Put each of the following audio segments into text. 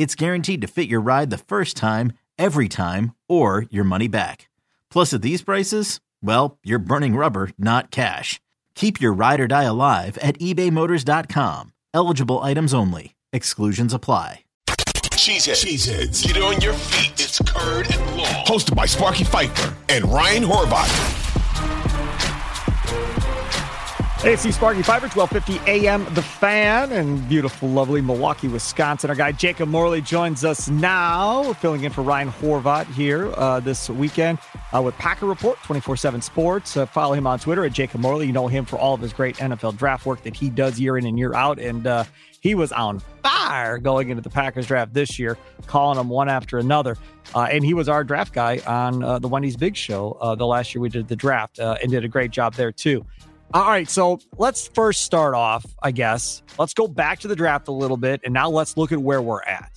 it's guaranteed to fit your ride the first time, every time, or your money back. Plus, at these prices, well, you're burning rubber, not cash. Keep your ride or die alive at ebaymotors.com. Eligible items only. Exclusions apply. Cheeseheads. Cheeseheads. Get on your feet. It's Curd and Long. Hosted by Sparky Fifer and Ryan Horvat. It's Sparky Fifer, 1250 AM, The Fan, and beautiful, lovely Milwaukee, Wisconsin. Our guy Jacob Morley joins us now, filling in for Ryan Horvat here uh, this weekend uh, with Packer Report, 24-7 Sports. Uh, follow him on Twitter at Jacob Morley. You know him for all of his great NFL draft work that he does year in and year out, and uh, he was on fire going into the Packers draft this year, calling them one after another. Uh, and he was our draft guy on uh, the Wendy's Big Show the last year we did the draft and did a great job there, too. All right, so let's first start off, I guess. Let's go back to the draft a little bit, and now let's look at where we're at.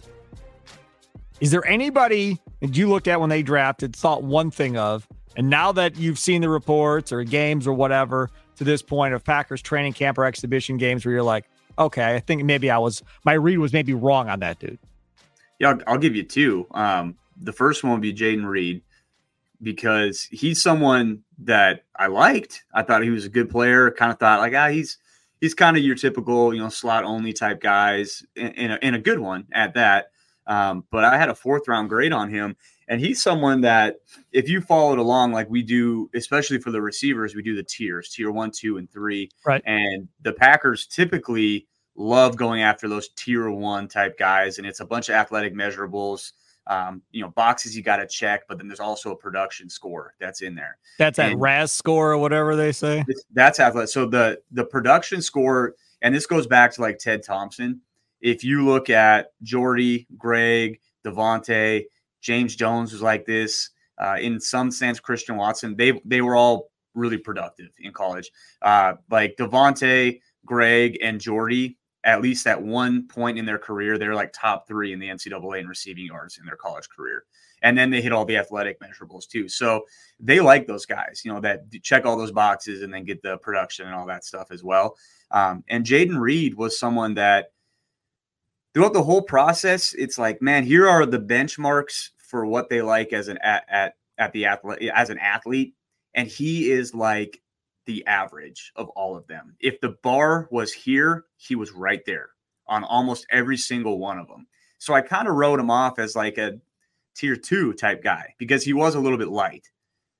Is there anybody that you looked at when they drafted, thought one thing of, and now that you've seen the reports or games or whatever to this point of Packers training camp or exhibition games where you're like, okay, I think maybe I was, my read was maybe wrong on that dude? Yeah, I'll, I'll give you two. Um, the first one would be Jayden Reed because he's someone that I liked. I thought he was a good player. Kind of thought like, ah, he's he's kind of your typical, you know, slot only type guys, and, a, a good one at that. Um, but I had a fourth round grade on him, and he's someone that if you followed along like we do, especially for the receivers, we do the tiers, tier one, two, and three. Right. And the Packers typically love going after those tier one type guys, and it's a bunch of athletic measurables um, you know, boxes you got to check, but then there's also a production score that's in there. That's that RAS score or whatever they say. That's athletic. So the the production score, and this goes back to like Ted Thompson. If you look at Jordy, Greg, Davante, James Jones was like this. Uh, in some sense, Christian Watson, they they were all really productive in college. Uh, like Davante, Greg, and Jordy at least at one point in their career, they're like top three in the NCAA in receiving yards in their college career. And then they hit all the athletic measurables too. So they like those guys, you know, that check all those boxes and then get the production and all that stuff as well. Um, and Jayden Reed was someone that throughout the whole process, it's like, man, here are the benchmarks for what they like as an at at, at the athlete as an athlete. And he is like the average of all of them. If the bar was here, he was right there on almost every single one of them. So I kind of wrote him off as like a tier two type guy because he was a little bit light.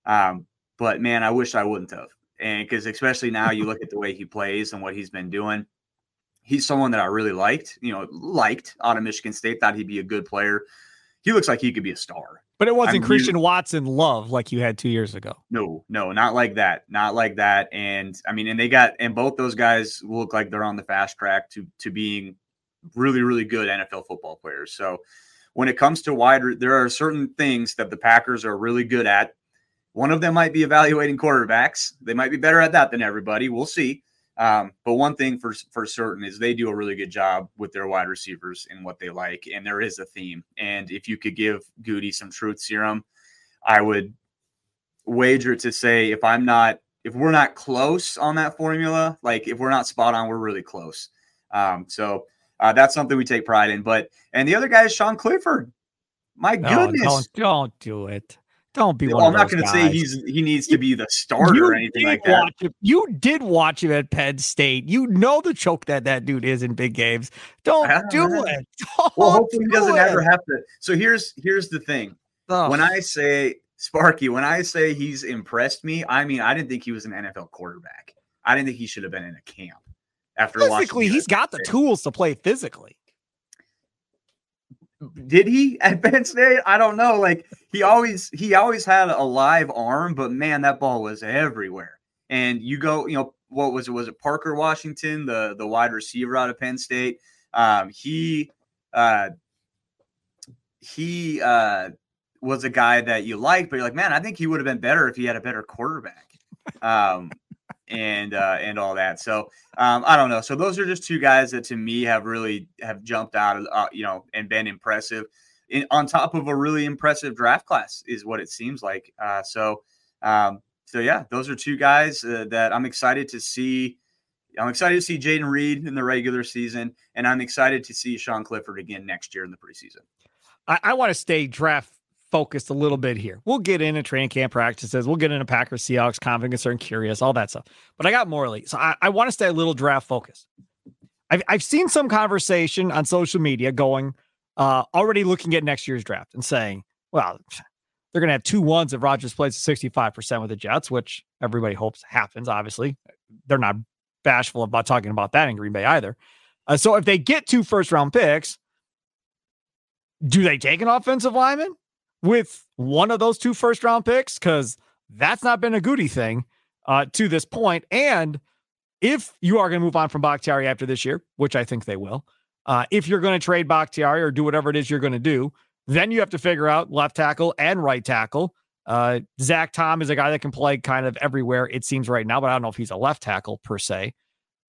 Um, but man, I wish I wouldn't have. And because especially now you look at the way he plays and what he's been doing, he's someone that I really liked, you know, liked out of Michigan State, thought he'd be a good player. He looks like he could be a star. But it wasn't I mean, Christian Watson love like you had two years ago. No, no, not like that. Not like that. And I mean, and they got and both those guys look like they're on the fast track to to being really, really good NFL football players. So when it comes to wide, there are certain things that the Packers are really good at. One of them might be evaluating quarterbacks. They might be better at that than everybody. We'll see. Um, but one thing for for certain is they do a really good job with their wide receivers and what they like, and there is a theme. And if you could give Gutey some truth serum, I would wager to say if I'm not if we're not close on that formula, like if we're not spot on, we're really close. Um, so uh, that's something we take pride in. But and the other guy is Sean Clifford. My no, goodness, don't don't do it. Don't be. Well, I'm not going to say he's he needs to be the starter you or anything like that. Him. You did watch him at Penn State. You know the choke that that dude is in big games. Don't, don't know. it. Don't well, hopefully he doesn't it. ever have to. So here's here's the thing. Oh. When I say Sparky, when I say he's impressed me, I mean I didn't think he was an NFL quarterback. I didn't think he should have been in a camp. After physically, he's got the tools to play physically did he at Penn State? I don't know. Like he always he always had a live arm, but man, that ball was everywhere. And you go, you know, what was it? Was it Parker Washington, the the wide receiver out of Penn State? Um, he uh, he uh, was a guy that you liked, but you're like, man, I think he would have been better if he had a better quarterback. Um, and uh, and all that. So um, I don't know. So those are just two guys that to me have really have jumped out, uh, you know, and been impressive. In, on top of a really impressive draft class is what it seems like. Uh, so um, so yeah, those are two guys uh, that I'm excited to see. I'm excited to see Jayden Reed in the regular season, and I'm excited to see Sean Clifford again next year in the preseason. I, I want to stay draft focused a little bit here. We'll get into training camp practices. We'll get into Packers, Seahawks, confident, concerned, curious, all that stuff. But I got Morley. So I, I want to stay a little draft focused. I've, I've seen some conversation on social media going, uh, already looking at next year's draft and saying, well, they're going to have two ones if Rodgers plays 65% with the Jets, which everybody hopes happens, obviously. They're not bashful about talking about that in Green Bay either. Uh, so if they get two first round picks, do they take an offensive lineman? With one of those two first round picks because that's not been a Gutey thing uh, to this point. And if you are going to move on from Bakhtiari after this year, which I think they will, uh, if you're going to trade Bakhtiari or do whatever it is you're going to do, then you have to figure out left tackle and right tackle. Uh, Zach Tom is a guy that can play kind of everywhere, it seems right now, but I don't know if he's a left tackle per se.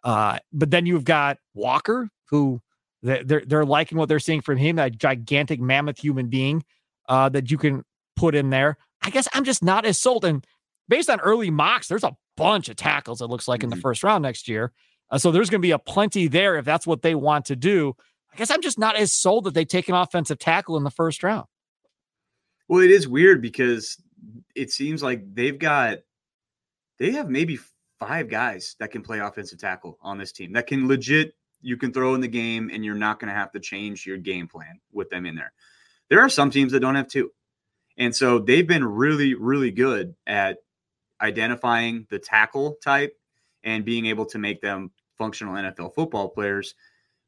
Uh, but then you've got Walker, who they're, they're liking what they're seeing from him, that gigantic mammoth human being uh, that you can put in there. I guess I'm just not as sold. And based on early mocks, there's a bunch of tackles, it looks like, in the mm-hmm. first round next year. Uh, so there's going to be a plenty there if that's what they want to do. I guess I'm just not as sold that they take an offensive tackle in the first round. Well, it is weird because it seems like they've got, they have maybe five guys that can play offensive tackle on this team that can legit, you can throw in the game and you're not going to have to change your game plan with them in there. There are some teams that don't have two. And so they've been really, really good at identifying the tackle type and being able to make them functional NFL football players.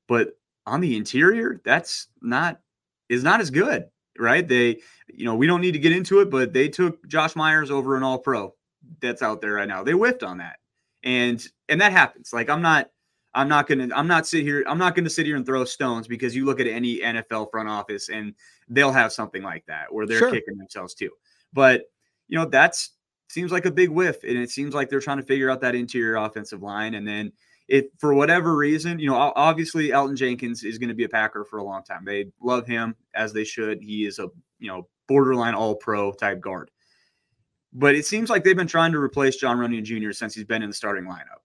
But on the interior, that's not is not as good, right? They, you know, we don't need to get into it, but they took Josh Myers over an all pro that's out there right now. They whiffed on that. And and that happens. Like I'm not I'm not gonna I'm not sit here I'm not gonna sit here and throw stones because you look at any NFL front office and they'll have something like that where they're sure. kicking themselves too. But you know that's seems like a big whiff, and it seems like they're trying to figure out that interior offensive line. And then if for whatever reason, you know, obviously Elgton Jenkins is going to be a Packer for a long time. They love him as they should. He is a you know borderline All Pro type guard. But it seems like they've been trying to replace Jon Runyan Jr. since he's been in the starting lineup.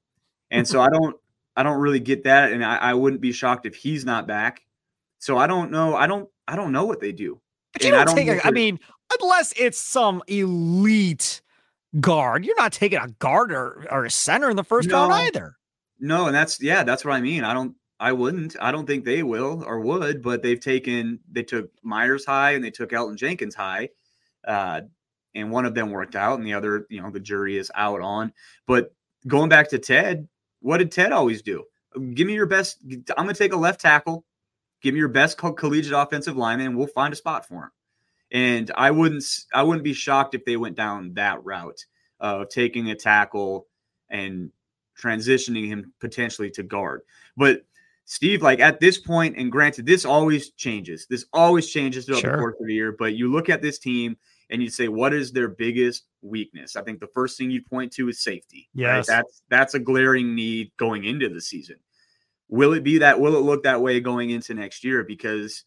And so I don't I don't really get that, and I, I, wouldn't be shocked if he's not back. So I don't know. I don't. I don't know what they do. But you don't, don't take. A, I mean, unless it's some elite guard, you're not taking a guard or, or a center in the first no, round either. No, and that's yeah, that's what I mean. I don't. I wouldn't. I don't think they will or would. But they've taken. They took Myers high and they took Elgton Jenkins high. Uh, and one of them worked out, and the other, you know, the jury is out on. But going back to Ted, what did Ted always do? Give me your best. I'm going to take a left tackle. Give me your best collegiate offensive lineman, and we'll find a spot for him. And I wouldn't, I wouldn't be shocked if they went down that route of taking a tackle and transitioning him potentially to guard. But Steve, like at this point, and granted, this always changes. This always changes throughout sure. the course of the year. But you look at this team and you'd say, what is their biggest weakness? I think the first thing you point to is safety. Yes. Right? That's that's a glaring need going into the season. Will it be that will it look that way going into next year? Because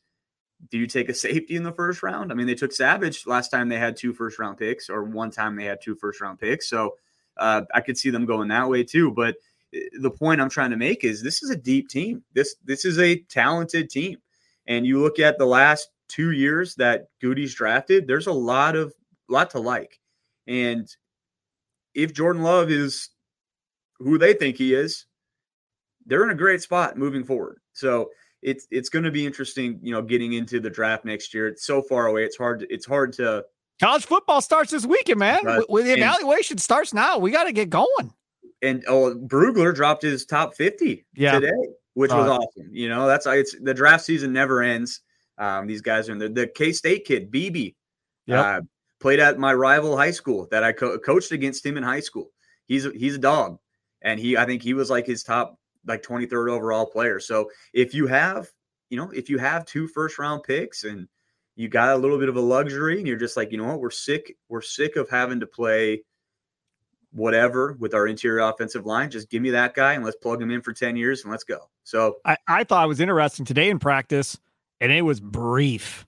do you take a safety in the first round? I mean, they took Savage last time they had two first round picks, or one time they had two first round picks. So uh, I could see them going that way too. But uh, the point I'm trying to make is this is a deep team. This this is a talented team. And you look at the last two years that Gutey's drafted, there's a lot of lot to like. And if Jordan Love is who they think he is, they're in a great spot moving forward. So it's it's going to be interesting, you know, getting into the draft next year. It's so far away. It's hard. To, it's hard to. College football starts this weekend, man. With the evaluation starts now. We got to get going. And oh, Brugler dropped his top fifty yeah. today, which was uh, awesome. You know, that's it's the draft season never ends. Um, these guys are in the, the K State kid, Beebe. Yeah. Uh, played at my rival high school that I co- coached against him in high school. He's a, he's a dog, and he I think he was like his top like 23rd overall player. So if you have you know if you have two first round picks and you got a little bit of a luxury and you're just like you know what we're sick we're sick of having to play whatever with our interior offensive line just give me that guy and let's plug him in for 10 years and let's go so i, I thought it was interesting today in practice and it was brief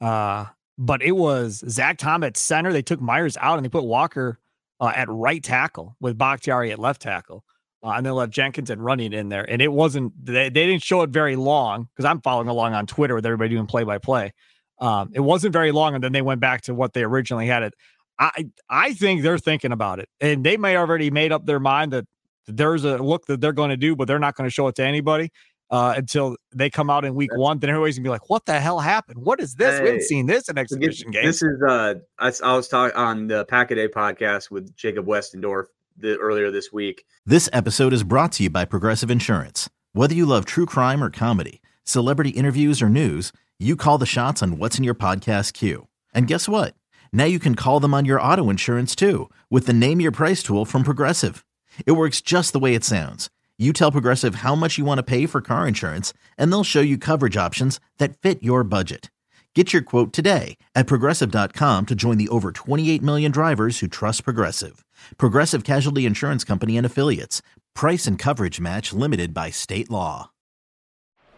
uh but it was Zach Tom at center. They took Myers out and they put Walker uh, at right tackle with Bakhtiari at left tackle. Uh, and they left Jenkins and Runyan in there. And it wasn't, they, they didn't show it very long because I'm following along on Twitter with everybody doing play by play. It wasn't very long. And then they went back to what they originally had it. I, I think they're thinking about it and they may already made up their mind that there's a look that they're going to do, but they're not going to show it to anybody uh, until they come out in week That's, one. Then everybody's gonna be like, "What the hell happened? What is this? Hey, we haven't seen this in exhibition game." This is uh, I, I was talking on the Pack a Day podcast with Jacob Westendorf the, earlier this week. This episode is brought to you by Progressive Insurance. Whether you love true crime or comedy, celebrity interviews or news, you call the shots on what's in your podcast queue. And guess what? Now you can call them on your auto insurance too with the Name Your Price tool from Progressive. It works just the way it sounds you tell Progressive how much you want to pay for car insurance, and they'll show you coverage options that fit your budget. Get your quote today at progressive.com to join the over 28 million drivers who trust Progressive. Progressive Casualty Insurance Company and Affiliates. Price and coverage match limited by state law.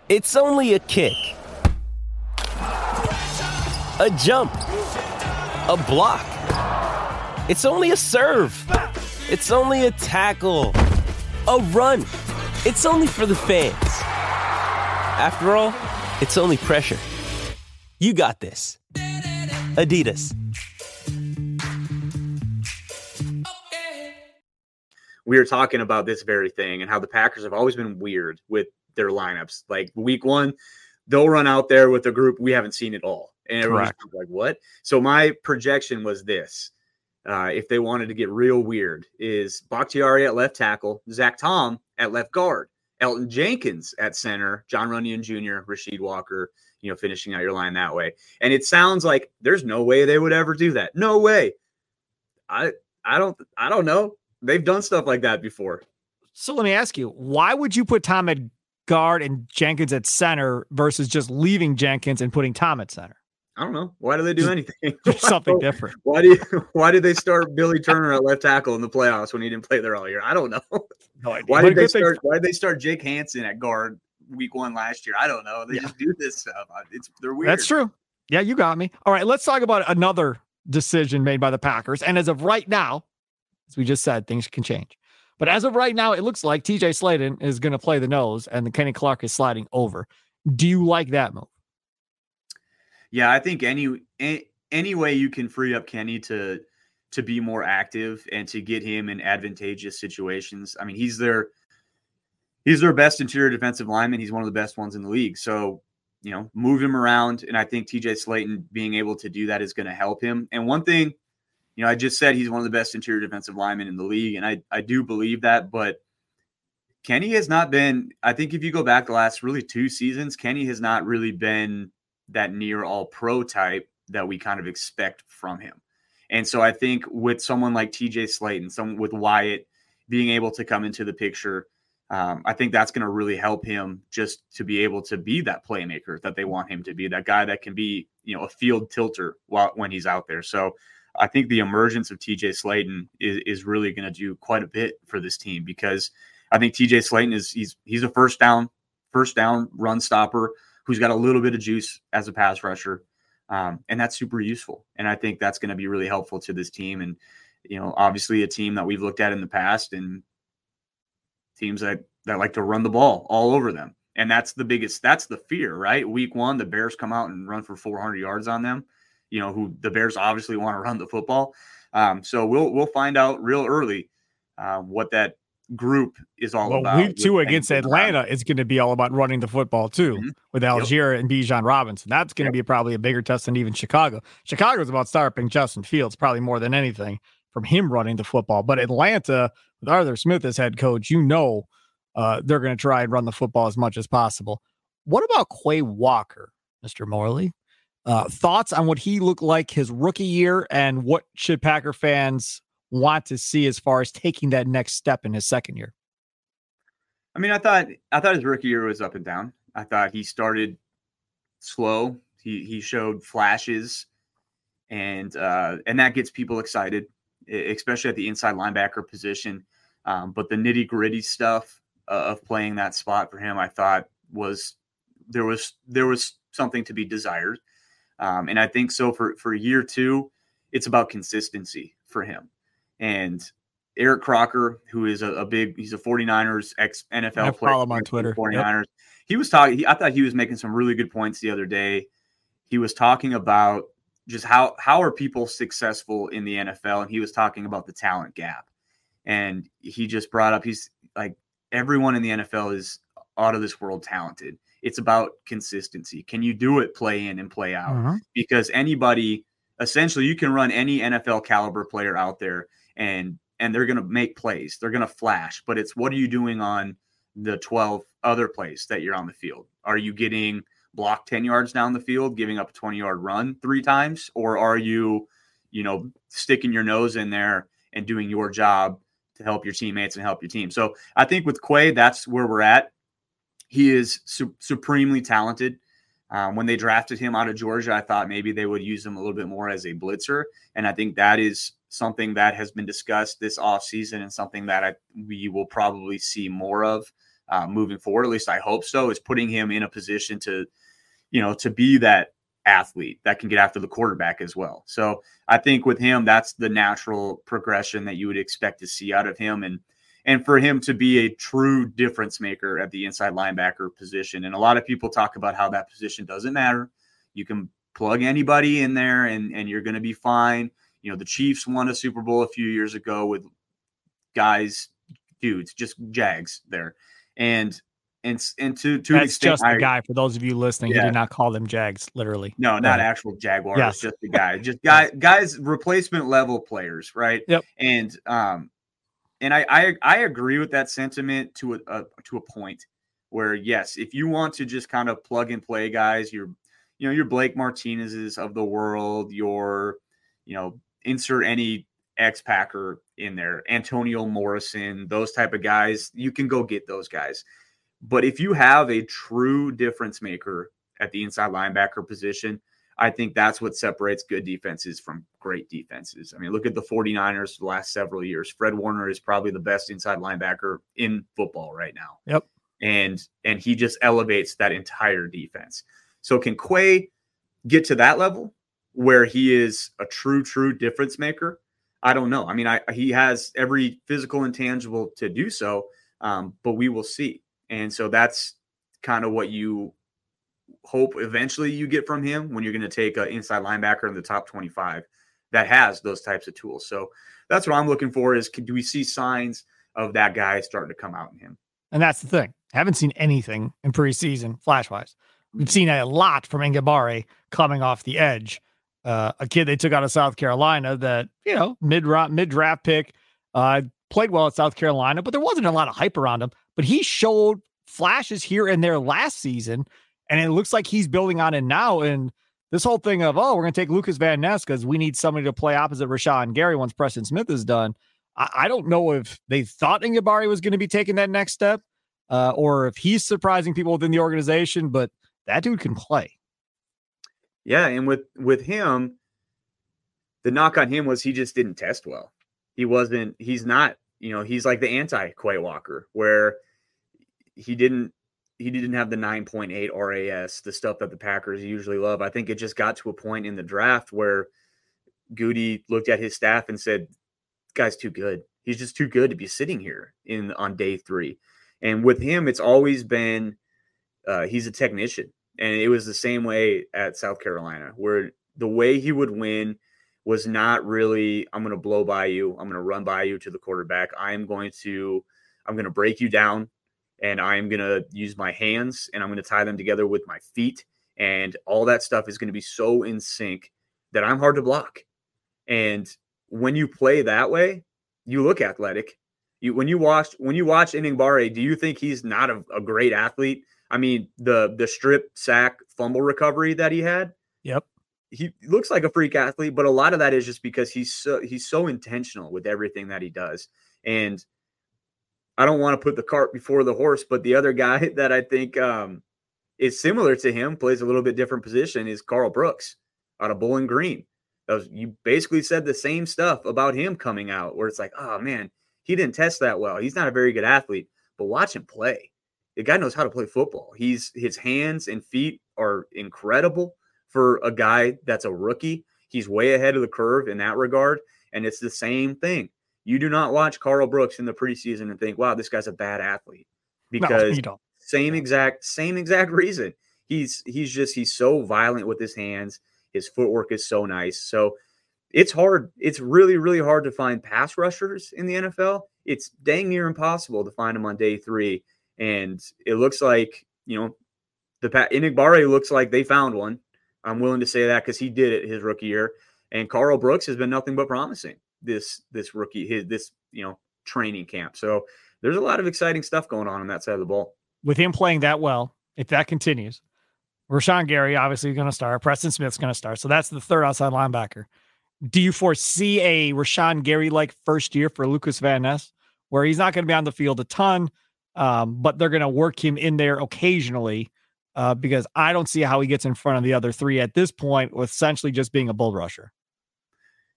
It's only a kick, a jump, a block. It's only a serve. It's only a tackle a run. It's only for the fans. After all, it's only pressure. You got this. Adidas. We were talking about this very thing and how the Packers have always been weird with their lineups. Like week one, they'll run out there with a group we haven't seen at all. And everyone's like, what? So my projection was this uh, if they wanted to get real weird, is Bakhtiari at left tackle, Zach Tom at left guard, Elgton Jenkins at center, Jon Runyan Jr., Rasheed Walker, you know, finishing out your line that way. And it sounds like there's no way they would ever do that. No way. I I don't I don't know. They've done stuff like that before. So let me ask you, why would you put Tom at guard and Jenkins at center versus just leaving Jenkins and putting Tom at center? I don't know. Why do they do anything? something different. Why do you, why did they start Billy Turner at left tackle in the playoffs when he didn't play there all year? I don't know. No idea. Why did they start? Why did they start Jake Hanson at guard week one last year? I don't know. They yeah. just do this stuff. It's they're weird. That's true. Yeah, you got me. All right, let's talk about another decision made by the Packers. And as of right now, as we just said, things can change. But as of right now, it looks like TJ Slaton is going to play the nose and the Kenny Clark is sliding over. Do you like that move? Yeah, I think any, any way you can free up Kenny to to be more active and to get him in advantageous situations. I mean, he's their he's their best interior defensive lineman. He's one of the best ones in the league. So, you know, move him around. And I think TJ Slaton being able to do that is going to help him. And one thing, you know, I just said he's one of the best interior defensive linemen in the league. And I, I do believe that, but Kenny has not been, I think if you go back the last really two seasons, Kenny has not really been that near all pro type that we kind of expect from him. And so I think with someone like TJ Slaton, someone with Wyatt being able to come into the picture, um, I think that's going to really help him just to be able to be that playmaker that they want him to be, that guy that can be, you know, a field tilter while when he's out there. So I think the emergence of TJ Slaton is, is really going to do quite a bit for this team because I think TJ Slaton is he's he's a first down first down run stopper who's got a little bit of juice as a pass rusher. Um, and that's super useful. And I think that's going to be really helpful to this team. And, you know, obviously a team that we've looked at in the past and teams that, that like to run the ball all over them. And that's the biggest, that's the fear, right? Week one, the Bears come out and run for 400 yards on them. you know, who the Bears obviously want to run the football. Um, so we'll we'll find out real early uh, what that group is all well, about. Week two against Atlanta is going to be all about running the football too, mm-hmm. with Allgeier yep. and Bijan Robinson. That's going to yep. be probably a bigger test than even Chicago. Chicago is about starting Justin Fields probably more than anything from him running the football. But Atlanta, with Arthur Smith as head coach, you know uh, they're going to try and run the football as much as possible. What about Quay Walker, Mr. Morley? Uh, thoughts on what he looked like his rookie year and what should Packer fans want to see as far as taking that next step in his second year? I mean, I thought I thought his rookie year was up and down. I thought he started slow. He he showed flashes, and uh, and that gets people excited, especially at the inside linebacker position. Um, but the nitty gritty stuff uh, of playing that spot for him, I thought was there was there was something to be desired, um, and I think so for for year two, it's about consistency for him. And Eric Crocker, who is a, a big, he's a 49ers ex NFL player. Follow him on Twitter. 49ers. Yep. He was talking, I thought he was making some really good points the other day. He was talking about just how how are people successful in the NFL, and he was talking about the talent gap. And he just brought up he's like everyone in the NFL is out of this world talented. It's about consistency. Can you do it play in and play out? Uh-huh. Because anybody, essentially, you can run any NFL caliber player out there and and they're going to make plays. They're going to flash, but it's what are you doing on the 12 other plays that you're on the field? Are you getting blocked 10 yards down the field, giving up a 20 yard run three times? Or are you, you know, sticking your nose in there and doing your job to help your teammates and help your team? So I think with Quay, that's where we're at. He is su- supremely talented. Um, when they drafted him out of Georgia, I thought maybe they would use him a little bit more as a blitzer. And I think that is something that has been discussed this offseason and something that I, we will probably see more of uh, moving forward. At least I hope so, is putting him in a position to, you know, to be that athlete that can get after the quarterback as well. So I think with him, that's the natural progression that you would expect to see out of him. And and for him to be a true difference maker at the inside linebacker position. And a lot of people talk about how that position doesn't matter. You can plug anybody in there and, and you're going to be fine. You know, the Chiefs won a Super Bowl a few years ago with guys, dudes, just Jags there. And and and to to that's extent, just the guy. For those of you listening, yeah. he did not call them Jags, literally. No, not right. actual Jaguars. Yes. just the guy, just guy, guys, replacement level players, right? Yep. And um, and I, I I agree with that sentiment to a, a to a point where yes, if you want to just kind of plug and play guys, you're you know your Blake Martinez's of the world, your you know insert any ex Packer in there, Antonio Morrison, those type of guys, you can go get those guys. But if you have a true difference maker at the inside linebacker position, I think that's what separates good defenses from great defenses. I mean, look at the 49ers the last several years. Fred Warner is probably the best inside linebacker in football right now. Yep. And and he just elevates that entire defense. So can Quay get to that level where he is a true true difference maker? I don't know. I mean, I he has every physical intangible to do so, um, but we will see. And so that's kind of what you hope eventually you get from him when you're going to take an inside linebacker in the top 25 that has those types of tools. So that's what I'm looking for is do we see signs of that guy starting to come out in him? And that's the thing. I haven't seen anything in preseason flash wise. We've seen a lot from Enagbare coming off the edge. Uh, a kid they took out of South Carolina that, you know, mid mid draft pick, uh, played well at South Carolina, but there wasn't a lot of hype around him. But he showed flashes here and there last season and it looks like he's building on it now. And this whole thing of, oh, we're going to take Lucas Van Ness because we need somebody to play opposite Rashan Gary once Preston Smith is done. I, I don't know if they thought Enagbare was going to be taking that next step uh, or if he's surprising people within the organization, but that dude can play. Yeah. And with, with him, the knock on him was he just didn't test well. He wasn't, he's not, you know, he's like the anti Quay Walker, where he didn't he didn't have the 9.8 RAS, the stuff that the Packers usually love. I think it just got to a point in the draft where Gutey looked at his staff and said, "Guy's too good. He's just too good to be sitting here in on day three. And with him, it's always been uh, he's a technician, and it was the same way at South Carolina, where the way he would win was not really I'm going to blow by you, I'm going to run by you to the quarterback. I am going to I'm going to break you down and I'm going to use my hands and I'm going to tie them together with my feet and all that stuff is going to be so in sync that I'm hard to block. And when you play that way, you look athletic. You when you watch when you watch Enagbare, do you think he's not a, a great athlete? I mean, the the strip sack fumble recovery that he had. Yep. He looks like a freak athlete, but a lot of that is just because he's so he's so intentional with everything that he does. And I don't want to put the cart before the horse, but the other guy that I think um, is similar to him, plays a little bit different position, is Karl Brooks out of Bowling Green. Was, you basically said the same stuff about him coming out, where it's like, oh man, he didn't test that well. He's not a very good athlete, but watch him play. The guy knows how to play football. He's his hands and feet are incredible for a guy that's a rookie. He's way ahead of the curve in that regard. And it's the same thing. You do not watch Karl Brooks in the preseason and think, wow, this guy's a bad athlete. Because no, same exact, same exact reason. He's he's just he's so violent with his hands. His footwork is so nice. So it's hard. It's really, really hard to find pass rushers in the NFL. It's dang near impossible to find them on day three. And it looks like, you know, the Enagbare looks like they found one. I'm willing to say that because he did it his rookie year. And Karl Brooks has been nothing but promising this this rookie his this you know training camp. So there's a lot of exciting stuff going on on that side of the ball. With him playing that well, if that continues, Rashan Gary obviously going to start. Preston Smith's going to start. So that's the third outside linebacker. Do you foresee a Rashan Gary like first year for Lucas Van Ness, where he's not going to be on the field a ton, um, but they're going to work him in there occasionally? Uh, because I don't see how he gets in front of the other three at this point, with essentially just being a bull rusher.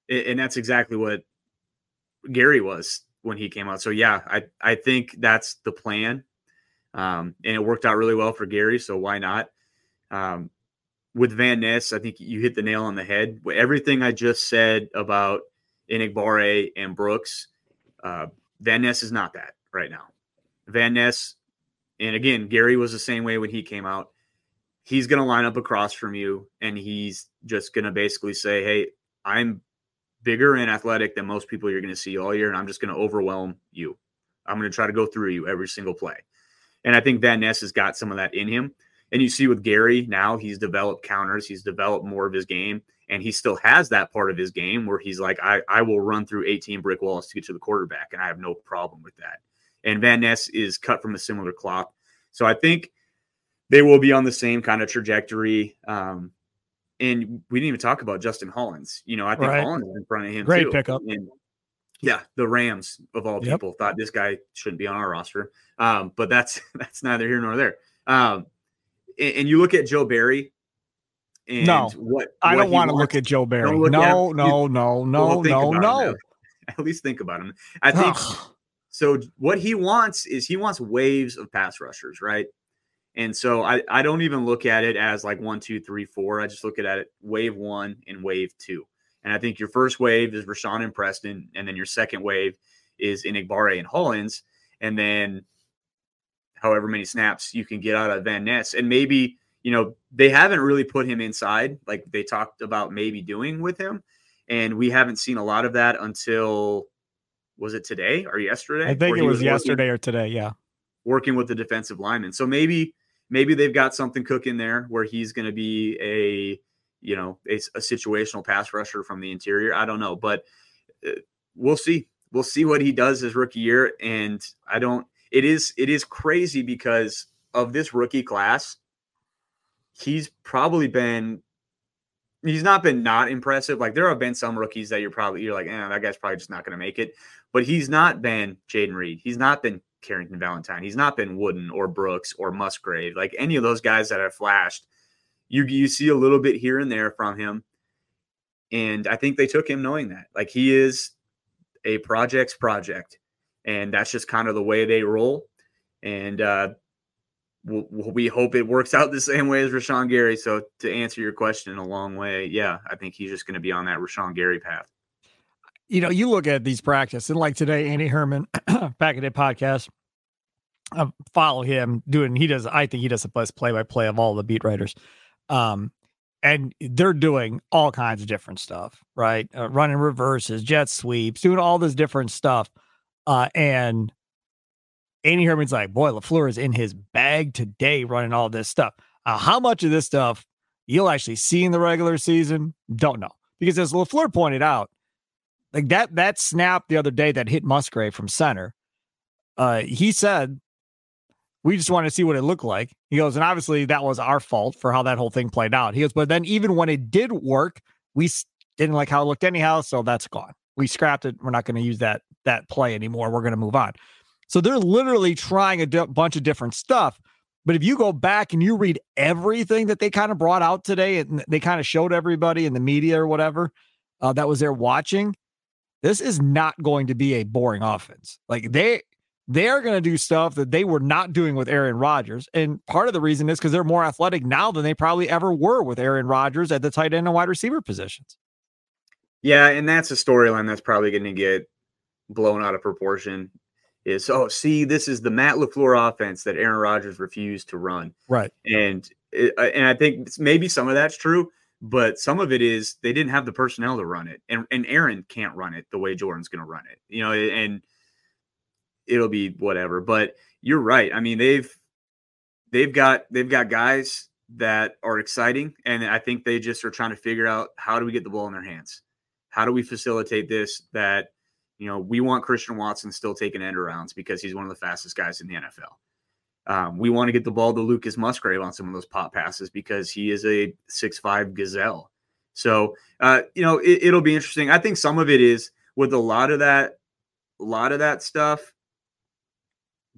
And that's exactly what Gary was when he came out. So yeah, I I think that's the plan, um, and it worked out really well for Gary. So why not? Um, with Van Ness, I think you hit the nail on the head. Everything I just said about Enagbare and Brooks, uh, Van Ness is not that right now. Van Ness, and again, Gary was the same way when he came out. He's going to line up across from you, and he's just going to basically say, "Hey, I'm bigger and athletic than most people you're going to see all year, and I'm just going to overwhelm you. I'm going to try to go through you every single play." And I think Van Ness has got some of that in him. And you see with Gary now, he's developed counters, he's developed more of his game, and he still has that part of his game where he's like, I, I will run through 18 brick walls to get to the quarterback, and I have no problem with that. And Van Ness is cut from a similar cloth. So I think they will be on the same kind of trajectory. Um, and we didn't even talk about Justin Hollins. You know, I think right. Hollins is in front of him. Great too. pickup. And yeah, the Rams of all people yep. thought this guy shouldn't be on our roster. Um, but that's that's neither here nor there. Um, and you look at Joe Barry. And no, what, I don't want to look at Joe Barry. No, no, no, no, no, no, no. At least think about him. I think so. What he wants is he wants waves of pass rushers, right? And so I, I don't even look at it as like one, two, three, four. I just look at it wave one and wave two. And I think your first wave is Rashan and Preston, and then your second wave is Enagbare and Hollins, and then however many snaps you can get out of Van Ness. And maybe, you know, they haven't really put him inside like they talked about maybe doing with him. And we haven't seen a lot of that until was it today or yesterday? I think it was, was yesterday working, or today, yeah. Working with the defensive lineman. So maybe maybe they've got something cooking there where he's going to be a you know a, a, situational pass rusher from the interior. I don't know, but uh, we'll see. We'll see what he does his rookie year, and I don't it is it is crazy because of this rookie class. He's probably been he's not been not impressive. Like there have been some rookies that you're probably you're like, eh, that guy's probably just not going to make it. But he's not been Jayden Reed. He's not been Carrington Valentine. He's not been Wooden or Brooks or Musgrave. Like any of those guys that have flashed, you you see a little bit here and there from him. And I think they took him knowing that. Like he is a project's project and that's just kind of the way they roll. And uh, we'll, we hope it works out the same way as Rashan Gary. So to answer your question in a long way, yeah, I think he's just going to be on that Rashan Gary path. You know, you look at these practice and like today, Andy Herman, back at the podcast, I follow him doing. He does. I think he does the best play by play of all the beat writers. Um, and they're doing all kinds of different stuff, right? Uh, running reverses, jet sweeps, doing all this different stuff. Uh, and Andy Herman's like, boy, LaFleur is in his bag today running all this stuff. Uh, how much of this stuff you'll actually see in the regular season? Don't know. Because as LaFleur pointed out, like that that snap the other day that hit Musgrave from center, uh, he said we just wanted to see what it looked like. He goes, and obviously that was our fault for how that whole thing played out. He goes, but then even when it did work, we didn't like how it looked anyhow, so that's gone. We scrapped it. We're not going to use that that play anymore. We're going to move on. So they're literally trying a bunch of different stuff. But if you go back and you read everything that they kind of brought out today, and they kind of showed everybody in the media or whatever uh, that was there watching, this is not going to be a boring offense. Like they they're going to do stuff that they were not doing with Aaron Rodgers. And part of the reason is because they're more athletic now than they probably ever were with Aaron Rodgers at the tight end and wide receiver positions. Yeah, and that's a storyline that's probably going to get blown out of proportion. Is oh, see, this is the Matt LaFleur offense that Aaron Rodgers refused to run. Right. And uh, and I think maybe some of that's true, but some of it is they didn't have the personnel to run it. And and Aaron can't run it the way Jordan's going to run it. You know, and it'll be whatever. But you're right. I mean, they've they've got they've got guys that are exciting, and I think they just are trying to figure out how do we get the ball in their hands. How do we facilitate this? That you know, we want Christian Watson still taking end arounds because he's one of the fastest guys in the NFL. Um, we want to get the ball to Lucas Musgrave on some of those pop passes because he is a six-five gazelle. So, uh, you know, it, will be interesting. I think some of it is with a lot of that, a lot of that stuff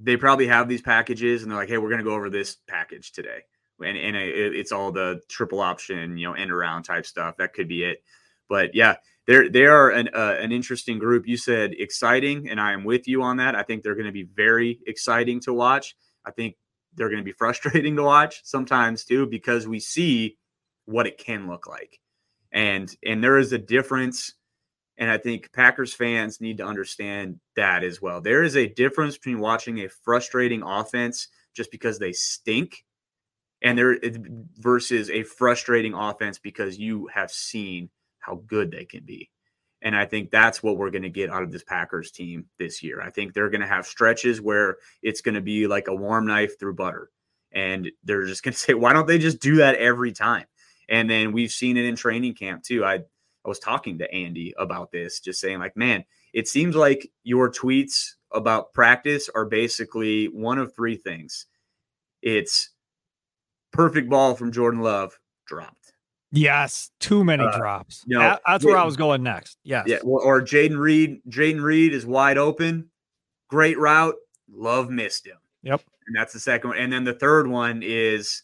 they probably have these packages and they're like, hey, we're going to go over this package today. And, and it, it's all the triple option, you know, end around type stuff. That could be it. But yeah, they're they are an uh, an interesting group. You said exciting, and I am with you on that. I think they're going to be very exciting to watch. I think they're going to be frustrating to watch sometimes too because we see what it can look like, and and there is a difference and I think Packers fans need to understand that as well. There is a difference between watching a frustrating offense just because they stink and there versus a frustrating offense because you have seen how good they can be. And I think that's what we're going to get out of this Packers team this year. I think they're going to have stretches where it's going to be like a warm knife through butter. And they're just going to say, why don't they just do that every time? And then we've seen it in training camp too. I I was talking to Andy about this, just saying, like, man, it seems like your tweets about practice are basically one of three things. It's perfect ball from Jordan Love dropped. Yes, too many uh, drops. You know, that's where I was going next. Yes. Yeah. Or Jayden Reed. Jayden Reed is wide open. Great route. Love missed him. Yep. And that's the second one. And then the third one is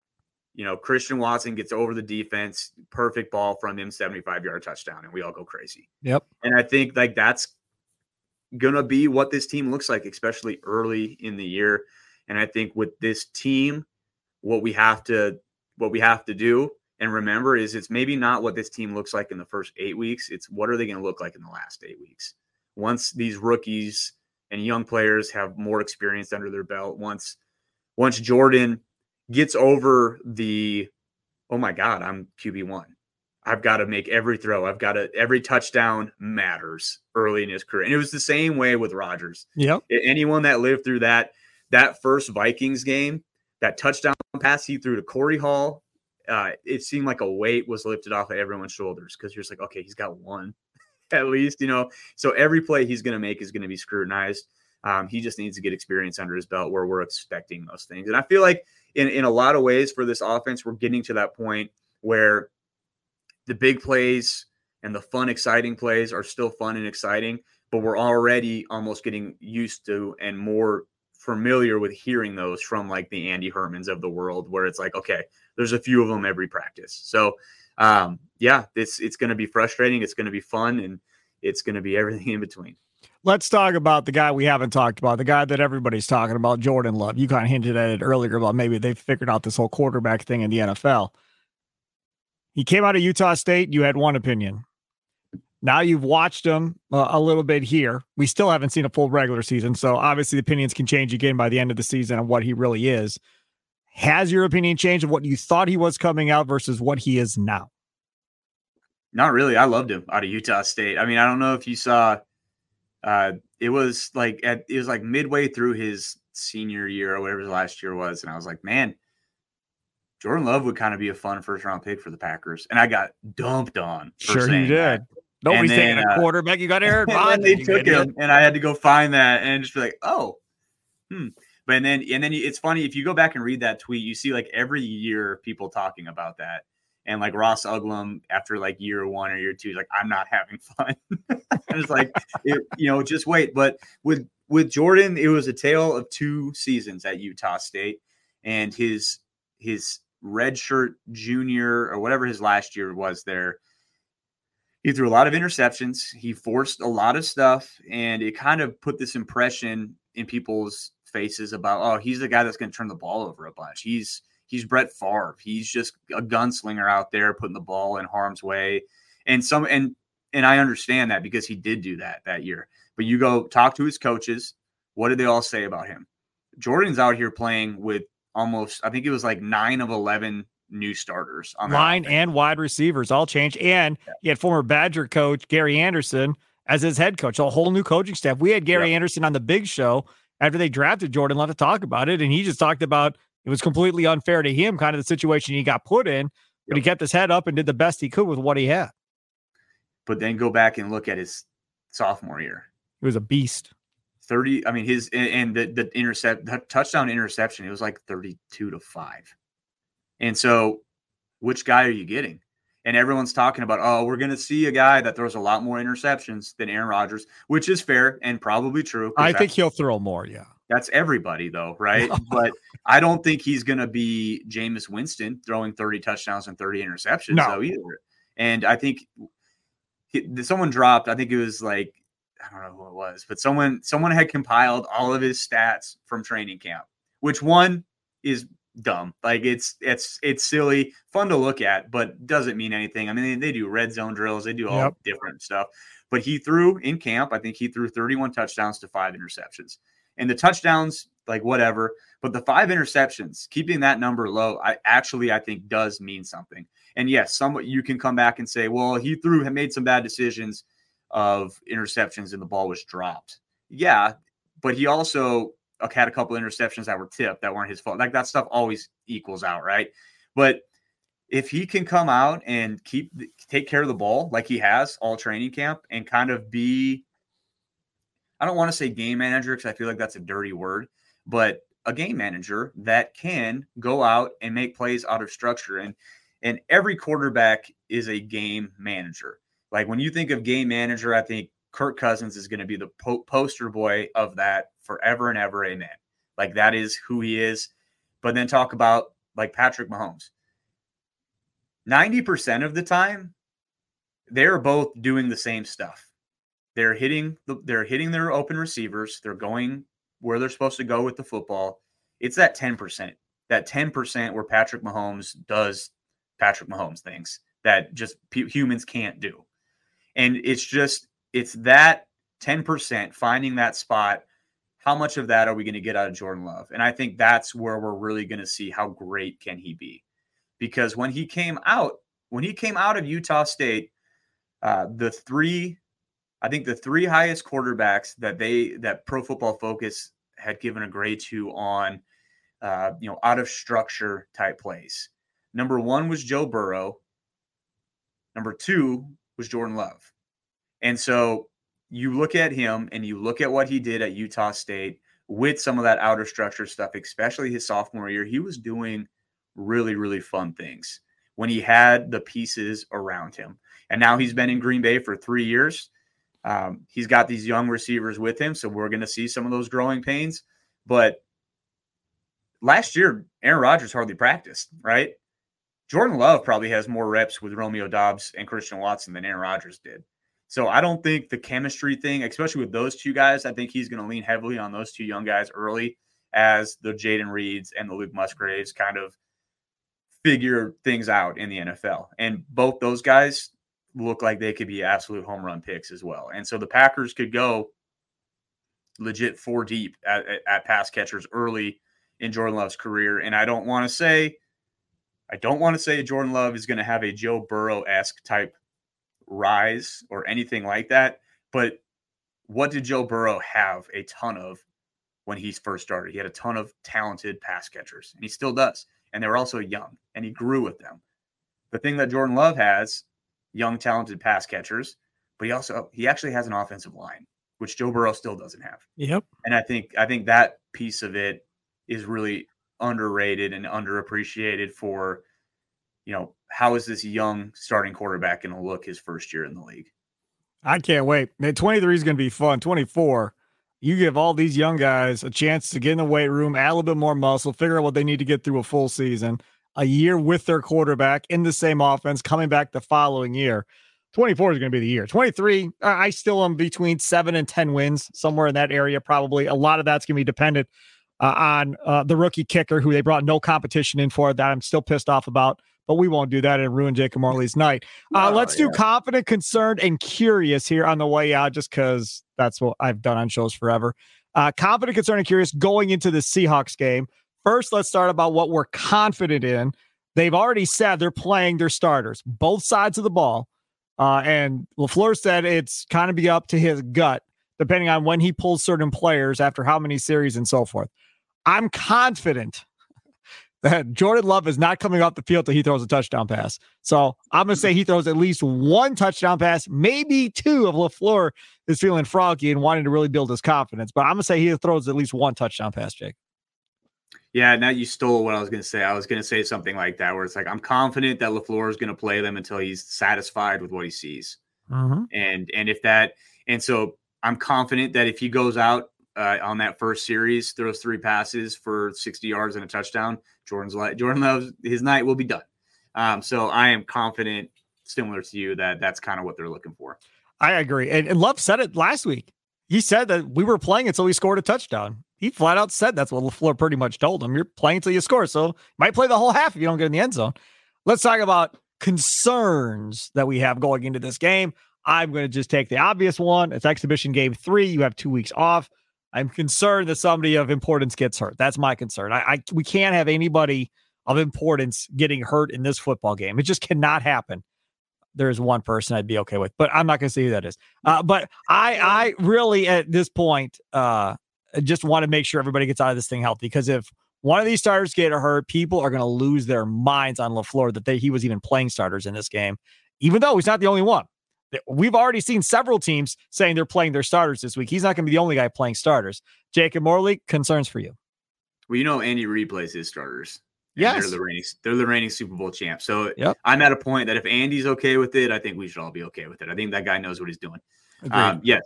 You know, Christian Watson gets over the defense, perfect ball from him, 75 yard touchdown, and we all go crazy. Yep. And I think like that's gonna be what this team looks like, especially early in the year. And I think with this team, what we have to what we have to do and remember is it's maybe not what this team looks like in the first eight weeks. It's what are they going to look like in the last eight weeks? Once these rookies and young players have more experience under their belt, once once Jordan gets over the oh my god, I'm QB1. I've got to make every throw. I've got to every touchdown matters early in his career. And it was the same way with Rodgers. Yep. Anyone that lived through that that first Vikings game, that touchdown pass he threw to Korey Hall uh, it seemed like a weight was lifted off of everyone's shoulders because you're just like, okay, he's got one at least, you know. So every play he's going to make is going to be scrutinized. Um, he just needs to get experience under his belt where we're expecting those things. And I feel like in, in a lot of ways for this offense, we're getting to that point where the big plays and the fun, exciting plays are still fun and exciting, but we're already almost getting used to and more familiar with hearing those from like the Andy Hermans of the world, where it's like, okay, there's a few of them every practice. So, um, yeah, it's it's going to be frustrating. It's going to be fun, and it's going to be everything in between. Let's talk about the guy we haven't talked about, the guy that everybody's talking about, Jordan Love. You kind of hinted at it earlier about maybe they've figured out this whole quarterback thing in the NFL. He came out of Utah State. You had one opinion. Now you've watched him uh, a little bit here. We still haven't seen a full regular season. So obviously the opinions can change again by the end of the season on what he really is. Has your opinion changed of what you thought he was coming out versus what he is now? Not really. I loved him out of Utah State. I mean, I don't know if you saw uh it was like at it was like midway through his senior year or whatever his last year was, and I was like, man, Jordan Love would kind of be a fun first round pick for the Packers. And I got dumped on. Sure, you did. That. Nobody's taking a uh, quarterback. You got Aaron Rodgers. they took him, and I had to go find that and just be like, oh, hmm. But and then and then it's funny if you go back and read that tweet, you see like every year people talking about that. And like Ross Uglem, after like year one or year two, he's like, I'm not having fun. And it's like, it, you know, just wait. But with with Jordan, it was a tale of two seasons at Utah State, and his his redshirt junior or whatever his last year was there. He threw a lot of interceptions. He forced a lot of stuff, and it kind of put this impression in people's faces about, oh, he's the guy that's going to turn the ball over a bunch. He's he's Brett Favre. He's just a gunslinger out there putting the ball in harm's way. And some and and I understand that because he did do that that year. But you go talk to his coaches. What did they all say about him? Jordan's out here playing with almost, I think it was like nine of 11 new starters on line and wide receivers all changed. And yeah. he had former Badger coach Gary Anderson as his head coach, a whole new coaching staff. We had Gary Anderson on the big show after they drafted Jordan Love to talk about it. And he just talked about it was completely unfair to him, kind of the situation he got put in, but yep. he kept his head up and did the best he could with what he had. But then go back and look at his sophomore year. He was a beast. 30 i mean his and the, the intercept the touchdown interception it was like 32 to 5 and so which guy are you getting and everyone's talking about oh we're going to see a guy that throws a lot more interceptions than aaron rodgers which is fair and probably true i think he'll throw more yeah that's everybody though right but i don't think he's going to be Jameis winston throwing 30 touchdowns and 30 interceptions no. though either and i think he, someone dropped i think it was like I don't know who it was, but someone someone had compiled all of his stats from training camp, which one is dumb. Like it's it's it's silly, fun to look at, but doesn't mean anything. I mean, they, they do red zone drills, they do all yep. different stuff. But he threw in camp, I think he threw 31 touchdowns to five interceptions. And the touchdowns, like whatever, but the five interceptions, keeping that number low, I actually I think does mean something. And yes, some you can come back and say, well, he threw made some bad decisions of interceptions and the ball was dropped. Yeah, but he also uh, had a couple interceptions that were tipped that weren't his fault. Like that stuff always equals out, right? But if he can come out and keep take care of the ball like he has all training camp and kind of be I don't want to say game manager because I feel like that's a dirty word, but a game manager that can go out and make plays out of structure and and every quarterback is a game manager. Like when you think of game manager, I think Kirk Cousins is going to be the po- poster boy of that forever and ever. Amen. Like that is who he is. But then talk about like Patrick Mahomes. 90% of the time, they're both doing the same stuff. They're hitting the, they're hitting their open receivers. They're going where they're supposed to go with the football. It's that 10%. That 10% where Patrick Mahomes does Patrick Mahomes things that just p- humans can't do. And it's just, it's that 10% finding that spot. How much of that are we going to get out of Jordan Love? And I think that's where we're really going to see how great can he be. Because when he came out, when he came out of Utah State, uh, the three, I think the three highest quarterbacks that they that Pro Football Focus had given a grade to on, uh, you know, out of structure type plays. Number one was Joe Burrow. Number two was Jordan Love. And so you look at him and you look at what he did at Utah State with some of that outer structure stuff, especially his sophomore year. He was doing really, really fun things when he had the pieces around him. And now he's been in Green Bay for three years. Um, he's got these young receivers with him. So we're going to see some of those growing pains. But last year, Aaron Rodgers hardly practiced, right? Jordan Love probably has more reps with Romeo Doubs and Christian Watson than Aaron Rodgers did. So I don't think the chemistry thing, especially with those two guys, I think he's going to lean heavily on those two young guys early as the Jayden Reeds and the Luke Musgraves kind of figure things out in the NFL. And both those guys look like they could be absolute home run picks as well. And so the Packers could go legit four deep at, at, at pass catchers early in Jordan Love's career. And I don't want to say, I don't want to say Jordan Love is going to have a Joe Burrow esque type rise or anything like that. But what did Joe Burrow have a ton of when he first started? He had a ton of talented pass catchers, and he still does. And they were also young, and he grew with them. The thing that Jordan Love has, young, talented pass catchers, but he also he actually has an offensive line, which Joe Burrow still doesn't have. Yep. And I think I think that piece of it is really underrated and underappreciated for, you know, how is this young starting quarterback going to look his first year in the league? I can't wait. Man, 23 is going to be fun. 24, you give all these young guys a chance to get in the weight room, add a little bit more muscle, figure out what they need to get through a full season, a year with their quarterback in the same offense, coming back the following year. 24 is going to be the year. 23, I still am between seven and 10 wins, somewhere in that area, probably. A lot of that's going to be dependent uh, on uh, the rookie kicker who they brought no competition in for that I'm still pissed off about, but we won't do that and ruin Jacob Morley's night. Uh, oh, let's yeah. do confident, concerned, and curious here on the way out, just because that's what I've done on shows forever. Uh, confident, concerned, and curious going into the Seahawks game. First, let's start about what we're confident in. They've already said they're playing their starters, both sides of the ball. Uh, and LaFleur said it's kind of be up to his gut, depending on when he pulls certain players after how many series and so forth. I'm confident that Jordan Love is not coming off the field till he throws a touchdown pass. So I'm going to say he throws at least one touchdown pass, maybe two if LaFleur is feeling froggy and wanting to really build his confidence. But I'm going to say he throws at least one touchdown pass, Jake. Yeah, now you stole what I was going to say. I was going to say something like that, where it's like I'm confident that LaFleur is going to play them until he's satisfied with what he sees, mm-hmm. and and if that, and so I'm confident that if he goes out uh, on that first series, throws three passes for 60 yards and a touchdown. Jordan's like Jordan loves his night will be done. Um, so I am confident, similar to you, that that's kind of what they're looking for. I agree, and, and Love said it last week. He said that we were playing until we scored a touchdown. He flat out said that's what LaFleur pretty much told him. You're playing until you score, so you might play the whole half if you don't get in the end zone. Let's talk about concerns that we have going into this game. I'm going to just take the obvious one. It's exhibition game three. You have two weeks off. I'm concerned that somebody of importance gets hurt. That's my concern. I, I we can't have anybody of importance getting hurt in this football game. It just cannot happen. There's one person I'd be okay with, but I'm not going to say who that is. Uh, but I, I really at this point, uh, just want to make sure everybody gets out of this thing healthy because if one of these starters get hurt, people are going to lose their minds on LaFleur that they, he was even playing starters in this game, even though he's not the only one. We've already seen several teams saying they're playing their starters this week. He's not going to be the only guy playing starters. Jacob Morley, concerns for you. Well, you know, Andy Reid plays his starters. Yes. They're the reigning they're the reigning Super Bowl champ. So yep. I'm at a point that if Andy's okay with it, I think we should all be okay with it. I think that guy knows what he's doing. Um, yes.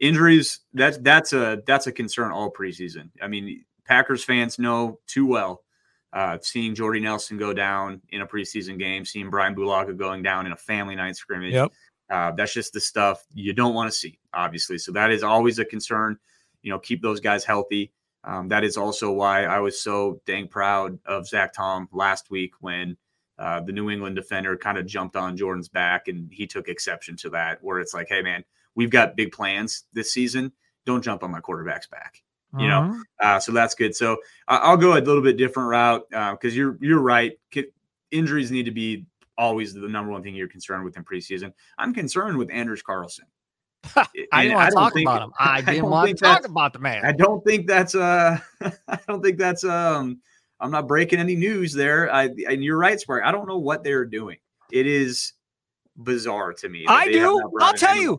Injuries, that's that's a that's a concern all preseason. I mean, Packers fans know too well. Uh, seeing Jordy Nelson go down in a preseason game, seeing Brian Bulaga going down in a family night scrimmage. Yep. Uh, that's just the stuff you don't want to see, obviously. So that is always a concern. You know, keep those guys healthy. Um, that is also why I was so dang proud of Zach Tom last week when uh, the New England defender kind of jumped on Jordan's back and he took exception to that, where it's like, hey, man, we've got big plans this season. Don't jump on my quarterback's back. You know, uh-huh. uh, so that's good. So uh, I'll go a little bit different route because uh, you're you're right. Injuries need to be always the number one thing you're concerned with in preseason. I'm concerned with Anders Carlson. I didn't want to talk think, about him. I didn't I want to talk about the man. I don't think that's uh I don't think that's um I'm not breaking any news there. I and you're right, Spark. I don't know what they're doing. It is bizarre to me. I do. I'll tell you.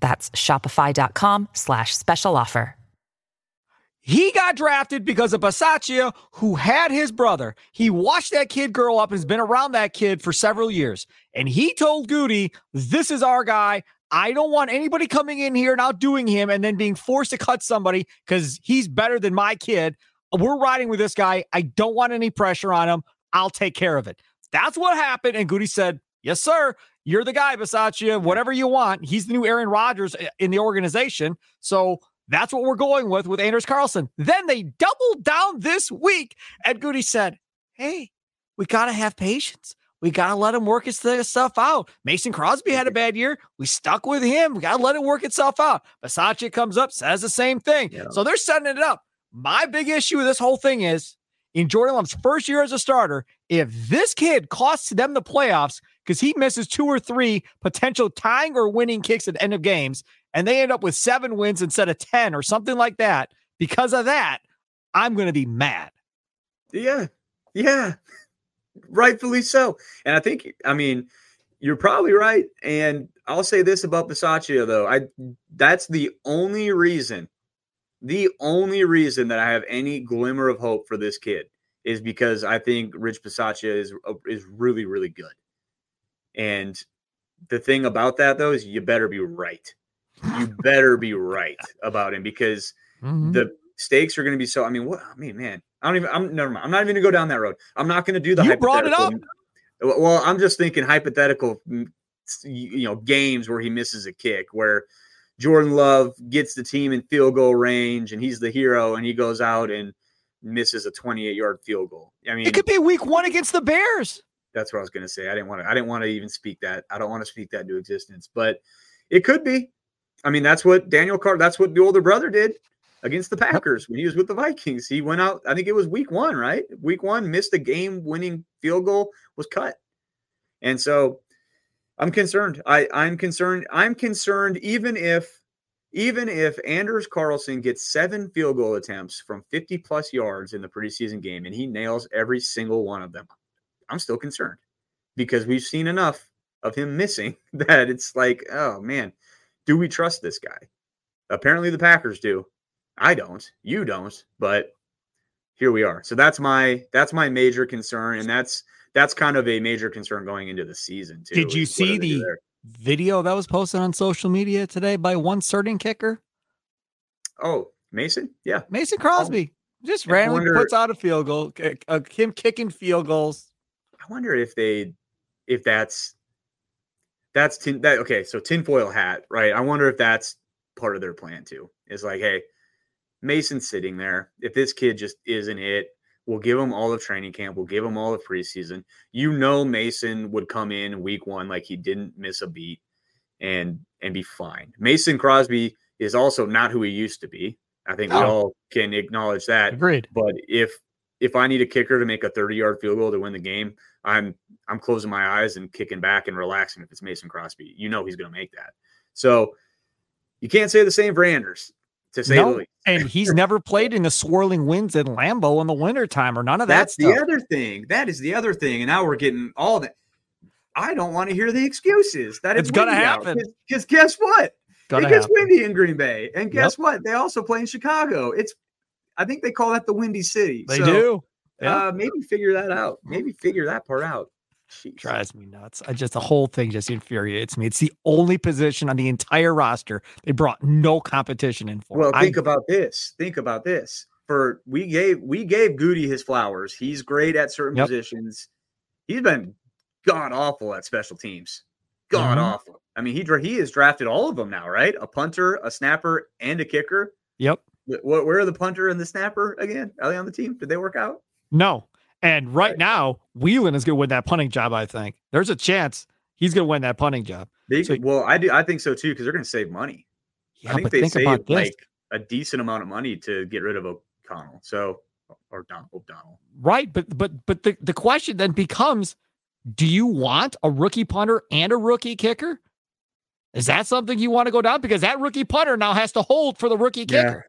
That's shopify.com slash special offer. He got drafted because of Bisaccia, who had his brother. He watched that kid grow up and has been around that kid for several years. And he told Gutey, This is our guy. I don't want anybody coming in here and outdoing him and then being forced to cut somebody because he's better than my kid. We're riding with this guy. I don't want any pressure on him. I'll take care of it. That's what happened. And Gutey said, Yes, sir. You're the guy, Bisaccia. Whatever you want. He's the new Aaron Rodgers uh, in the organization. So that's what we're going with with Anders Carlson. Then they doubled down this week, and Gutey said, "Hey, we gotta have patience. We gotta let him work his stuff out. Mason Crosby had a bad year. We stuck with him. We gotta let it work itself out." Bisaccia comes up, says the same thing. Yeah. So they're setting it up. My big issue with this whole thing is in Jordan Love's first year as a starter, if this kid costs them the playoffs because he misses two or three potential tying or winning kicks at the end of games, and they end up with seven wins instead of 10 or something like that, because of that, I'm going to be mad. Yeah, yeah, rightfully so. And I think, I mean, you're probably right. And I'll say this about Bisaccia though, I that's the only reason, the only reason that I have any glimmer of hope for this kid is because I think Rich Bisaccia is uh, is really really good. And the thing about that though is you better be right. You better be right about him because Mm-hmm. the stakes are going to be so. I mean, what? I mean, man, I don't even. I'm never mind. I'm not even going to go down that road. I'm not going to do the. You brought it hypothetical- Well, I'm just thinking hypothetical, you know, games where he misses a kick, where Jordan Love gets the team in field goal range, and he's the hero, and he goes out and misses a 28 yard field goal. I mean, It could be week one against the Bears. That's what I was going to say. I didn't want to. I didn't want to even speak that. I don't want to speak that into existence, but it could be. I mean, that's what Daniel Carlson. That's what the older brother did against the Packers when he was with the Vikings. He went out. I think it was week one, right? Week one, missed a game-winning field goal, was cut, and so I'm concerned. I I'm concerned. I'm concerned. Even if even if Anders Carlson gets seven field goal attempts from 50 plus yards in the preseason game and he nails every single one of them, I'm still concerned because we've seen enough of him missing that it's like, oh man, do we trust this guy? Apparently the Packers do. I don't. You don't, but here we are. So that's my that's my major concern and that's that's kind of a major concern going into the season too. Did you see do they do the video that was posted on social media today by one certain kicker? Oh, Mason? Yeah. Mason Crosby. Just randomly wonder- puts out a field goal, uh, him kicking field goals. I wonder if they if that's that's tin that okay, so tinfoil hat, right? I wonder if that's part of their plan too. Is like, hey, Mason's sitting there. If this kid just isn't it, we'll give him all of training camp. We'll give him all of preseason. You know, Mason would come in week one like he didn't miss a beat and and be fine. Mason Crosby is also not who he used to be. I think we oh. all can acknowledge that. Agreed. But if if I need a kicker to make a 30 yard field goal to win the game, I'm I'm closing my eyes and kicking back and relaxing if it's Mason Crosby. You know he's going to make that. So you can't say the same for Anders, to say the No, least. and he's never played in the swirling winds in Lambeau in the wintertime or none of that That's stuff. the other thing. That is the other thing. And now we're getting all that. I don't want to hear the excuses that it's, It's gonna happen. Because guess what? Gonna it gets happen. windy in Green Bay. And Yep. guess what? They also play in Chicago. It's I think they call that the Windy City. They So, do. Yeah. Uh, maybe figure that out. Maybe figure that part out. Jeez. drives me nuts. I just the whole thing just infuriates me. It's the only position on the entire roster they brought no competition in for. Well, I- think about this. Think about this. For we gave we gave Gutey his flowers. He's great at certain Yep. positions. He's been god awful at special teams. God Mhm. awful. I mean, he he has drafted all of them now, right? A punter, a snapper, and a kicker. yep. Wh- wh- Where are the punter and the snapper again? Are they on the team? Did they work out? No. And right, right. now, Whelan is going to win that punting job. I think there's a chance he's going to win that punting job. They, so, well, I do. I think so too because they're going to save money. Yeah, I think they think save like a decent amount of money to get rid of O'Connell. So or Don O'Donnell. Right, but but but the, the question then becomes do you want a rookie punter and a rookie kicker? Is that something you want to go down? Because that rookie punter now has to hold for the rookie kicker.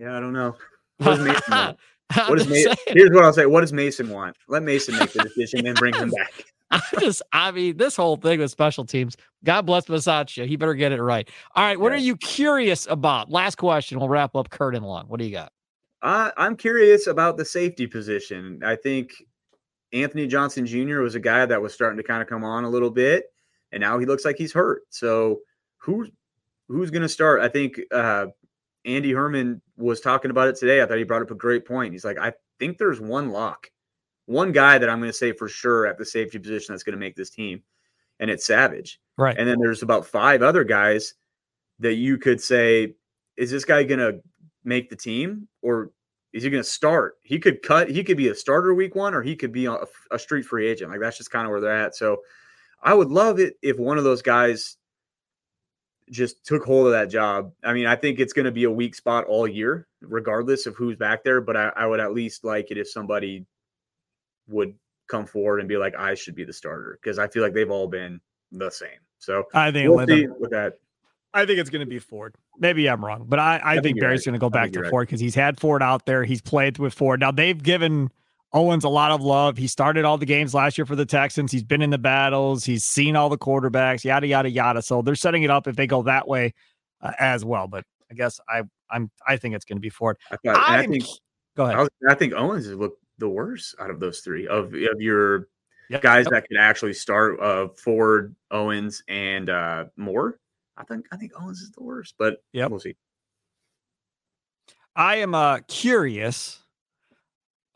Yeah, I don't know. What does Mason want? What does Mason, here's what I'll say. What does Mason want? Let Mason make the decision and bring him back. I just, I mean, this whole thing with special teams. God bless Bisaccia. He better get it right. All right, what yeah. are you curious about? Last question. We'll wrap up Curd and Long. What do you got? Uh, I'm curious about the safety position. I think Anthony Johnson Jr. was a guy that was starting to kind of come on a little bit, and now he looks like he's hurt. So who's who's going to start? I think uh, Andy Herman was talking about it today. I thought he brought up a great point. He's like, I think there's one lock, one guy that I'm going to say for sure at the safety position that's going to make this team, and it's Savage. Right. And then there's about five other guys that you could say, is this guy going to make the team or is he going to start? He could cut. He could be a starter week one, or he could be a, a street free agent. Like that's just kind of where they're at. So, I would love it if one of those guys just took hold of that job. I mean, I think it's going to be a weak spot all year, regardless of who's back there. But I, I, would at least like it if somebody would come forward and be like, I should be the starter because I feel like they've all been the same. So I think we'll see with that. I think it's going to be Ford. Maybe I'm wrong, but I, I, I think, think Barry's right. going to go back to Ford because he's had Ford out there. He's played with Ford. Now they've given Owens a lot of love. He started all the games last year for the Texans. He's been in the battles. He's seen all the quarterbacks. Yada yada yada. So they're setting it up if they go that way uh, as well. But I guess I I'm I think it's going to be Ford. I, thought, I think. Go ahead. I, was, I think Owens looked the worst out of those three of of your yep, guys yep. that could actually start. Uh, Ford, Owens, and uh, Moore. I think I think Owens is the worst, but yeah, we'll see. I am uh, curious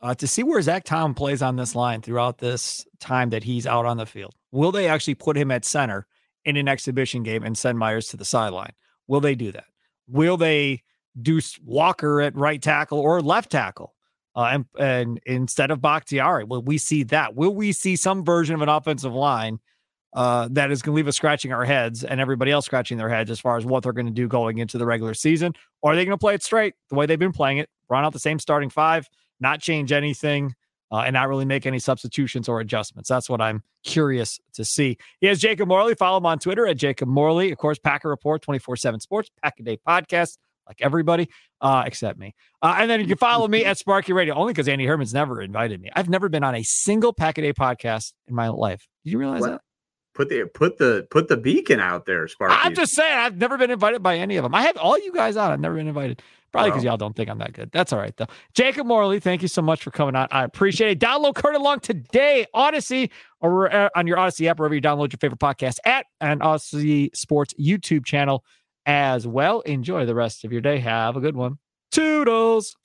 uh, to see where Zach Tom plays on this line throughout this time that he's out on the field. Will they actually put him at center in an exhibition game and send Myers to the sideline? Will they do that? Will they do Walker at right tackle or left tackle? Uh, and, and instead of Bakhtiari, will we see that? Will we see some version of an offensive line uh, that is going to leave us scratching our heads and everybody else scratching their heads as far as what they're going to do going into the regular season. Or are they going to play it straight the way they've been playing it, run out the same starting five, not change anything, uh, and not really make any substitutions or adjustments? That's what I'm curious to see. He has Jacob Morley. Follow him on Twitter at Jacob Morley. Of course, Packer Report 24 7 Sports, Pack a Day Podcast like everybody uh, except me. Uh, and then you can follow me at Sparky Radio only because Andy Herman's never invited me. I've never been on a single Pack a Day podcast in my life. Did you realize what? that? Put the put the put the beacon out there, Sparky. I'm just saying, I've never been invited by any of them. I have all you guys on. I've never been invited. Probably because y'all don't think I'm that good. That's all right though. Jacob Morley, thank you so much for coming on. I appreciate it. Download Curd and Long today, Audacy, or uh, on your Audacy app, wherever you download your favorite podcast at and Audacy Sports YouTube channel as well. Enjoy the rest of your day. Have a good one. Toodles.